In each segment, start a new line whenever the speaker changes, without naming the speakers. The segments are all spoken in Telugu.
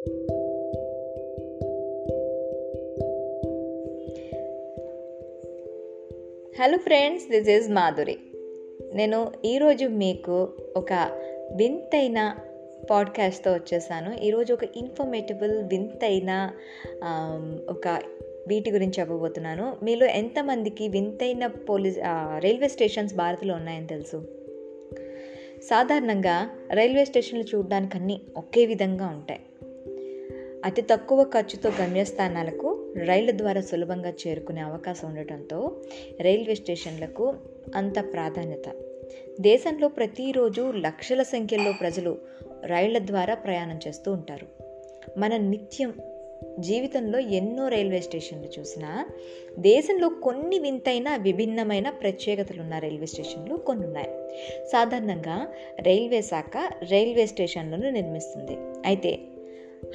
Hello friends this is Madhuri నేను ఈరోజు మీకు ఒక వింతైన పాడ్కాస్ట్తో వచ్చేసాను. ఈరోజు ఒక ఇన్ఫర్మేటిబుల్ వింతైన ఒక వీటి గురించి చెప్పబోతున్నాను. మీలో ఎంతమందికి వింతైన పోలీస్ రైల్వే స్టేషన్స్ భారత్లో ఉన్నాయని తెలుసు? సాధారణంగా రైల్వే స్టేషన్లు చూడడానికి అన్నీ ఒకే విధంగా ఉంటాయి. అతి తక్కువ ఖర్చుతో గమ్యస్థానాలకు రైళ్ళ ద్వారా సులభంగా చేరుకునే అవకాశం ఉండటంతో రైల్వే స్టేషన్లకు అంత ప్రాధాన్యత. దేశంలో ప్రతిరోజు లక్షల సంఖ్యలో ప్రజలు రైళ్ళ ద్వారా ప్రయాణం చేస్తూ ఉంటారు. మన నిత్యం జీవితంలో ఎన్నో రైల్వే స్టేషన్లు చూసినా దేశంలో కొన్ని వింతైన విభిన్నమైన ప్రత్యేకతలు ఉన్న రైల్వే స్టేషన్లు కొన్ని ఉన్నాయి సాధారణంగా రైల్వే శాఖ రైల్వే స్టేషన్లను నిర్మిస్తుంది. అయితే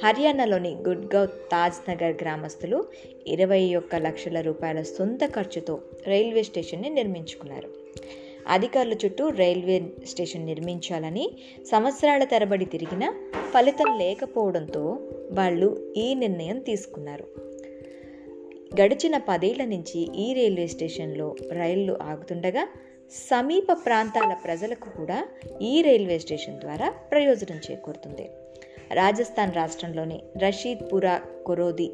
హర్యానాలోని గుడ్గావ్ తాజ్ నగర్ గ్రామస్తులు ఇరవై ఒక్క లక్షల రూపాయల సొంత ఖర్చుతో రైల్వే స్టేషన్ని నిర్మించుకున్నారు. అధికారుల చుట్టూ రైల్వే స్టేషన్ నిర్మించాలని సంవత్సరాల తరబడి తిరిగినా ఫలితం లేకపోవడంతో వాళ్ళు ఈ నిర్ణయం తీసుకున్నారు. గడిచిన పదేళ్ళ నుంచి ఈ రైల్వే స్టేషన్లో రైళ్ళు ఆగుతుండగా సమీప ప్రాంతాల ప్రజలకు కూడా ఈ రైల్వే స్టేషన్ ద్వారా ప్రయోజనం చేకూరుతుంది. రాజస్థాన్ రాష్ట్రంలోని రషీద్పురా కొరోది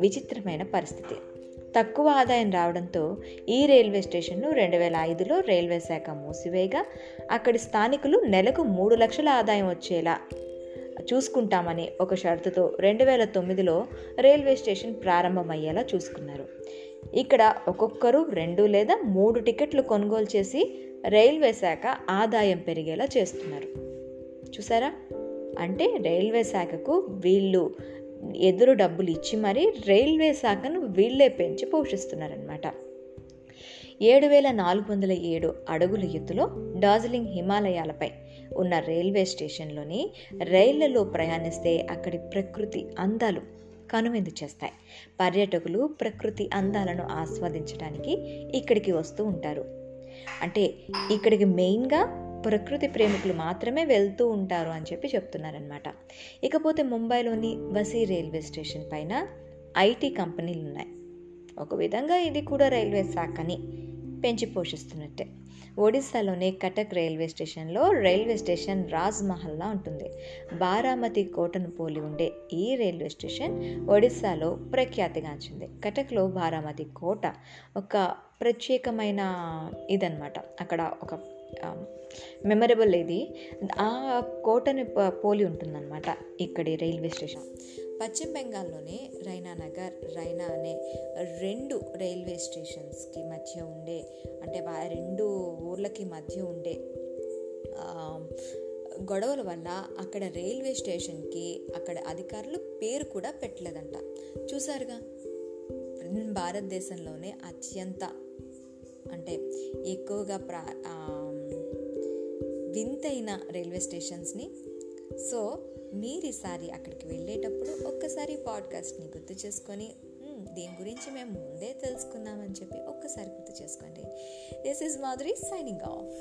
విచిత్రమైన పరిస్థితి. తక్కువ ఆదాయం రావడంతో ఈ రైల్వే స్టేషన్ను రెండు వేల ఐదులో రైల్వే శాఖ మూసివేయగా అక్కడి స్థానికులు నెలకు మూడు లక్షల ఆదాయం వచ్చేలా చూసుకుంటామని ఒక షరతుతో రెండు వేల తొమ్మిదిలో రైల్వే స్టేషన్ ప్రారంభమయ్యేలా చూసుకున్నారు. ఇక్కడ ఒక్కొక్కరు రెండు లేదా మూడు టికెట్లు కొనుగోలు చేసి రైల్వే శాఖ ఆదాయం పెరిగేలా చేస్తున్నారు. చూసారా? అంటే రైల్వే శాఖకు వీళ్ళు ఎదురు డబ్బులు ఇచ్చి మరీ రైల్వే శాఖను వీళ్ళే పెంచి పోషిస్తున్నారనమాట ఏడు వేల నాలుగు వందల ఏడు అడుగుల ఎత్తులో డార్జిలింగ్ హిమాలయాలపై ఉన్న రైల్వే స్టేషన్లోని రైళ్ళలో ప్రయాణిస్తే అక్కడి ప్రకృతి అందాలు కనువిందు చేస్తాయి. పర్యాటకులు ప్రకృతి అందాలను ఆస్వాదించడానికి ఇక్కడికి వస్తూ ఉంటారు. అంటే ఇక్కడికి మెయిన్గా ప్రకృతి ప్రేమికులు మాత్రమే వెళ్తూ ఉంటారు అని చెప్పి చెప్తున్నారనమాట ఇకపోతే ముంబైలోని వసీ రైల్వే స్టేషన్ పైన ఐటీ కంపెనీలు ఉన్నాయి. ఒక విధంగా ఇది కూడా రైల్వే శాఖని పెంచి పోషిస్తున్నట్టే. ఒడిస్సాలోని కటక్ రైల్వే స్టేషన్లో రైల్వే స్టేషన్ రాజ్ మహల్లా ఉంటుంది. బారామతి కోటను పోలి ఉండే ఈ రైల్వే స్టేషన్ ఒడిస్సాలో ప్రఖ్యాతిగాంచింది కటక్లో బారామతి కోట ఒక ప్రత్యేకమైన ఇదనమాట అక్కడ ఒక Um, మెమరబుల్ ఇది. ఆ కోటని పోలి ఉంటుందన్నమాట ఇక్కడి రైల్వే స్టేషన్. పశ్చిమ బెంగాల్లోనే రైనా నగర్ రైనా అనే రెండు రైల్వే స్టేషన్స్కి మధ్య ఉండే అంటే రెండు ఊర్లకి మధ్య ఉండే గొడవల వల్ల అక్కడ రైల్వే స్టేషన్కి అక్కడ అధికారులు పేరు కూడా పెట్టలేదంట. చూసారుగా భారతదేశంలోనే అత్యంత అంటే ఎక్కువగా ప్రా వింతైన రైల్వే స్టేషన్స్ని. సో మీరు ఈసారి అక్కడికి వెళ్ళేటప్పుడు ఒక్కసారి పాడ్కాస్ట్ని గుర్తు చేసుకొని దీని గురించి మేము ముందే తెలుసుకుందామని చెప్పి ఒక్కసారి గుర్తు చేసుకోండి. This is Madhuri signing off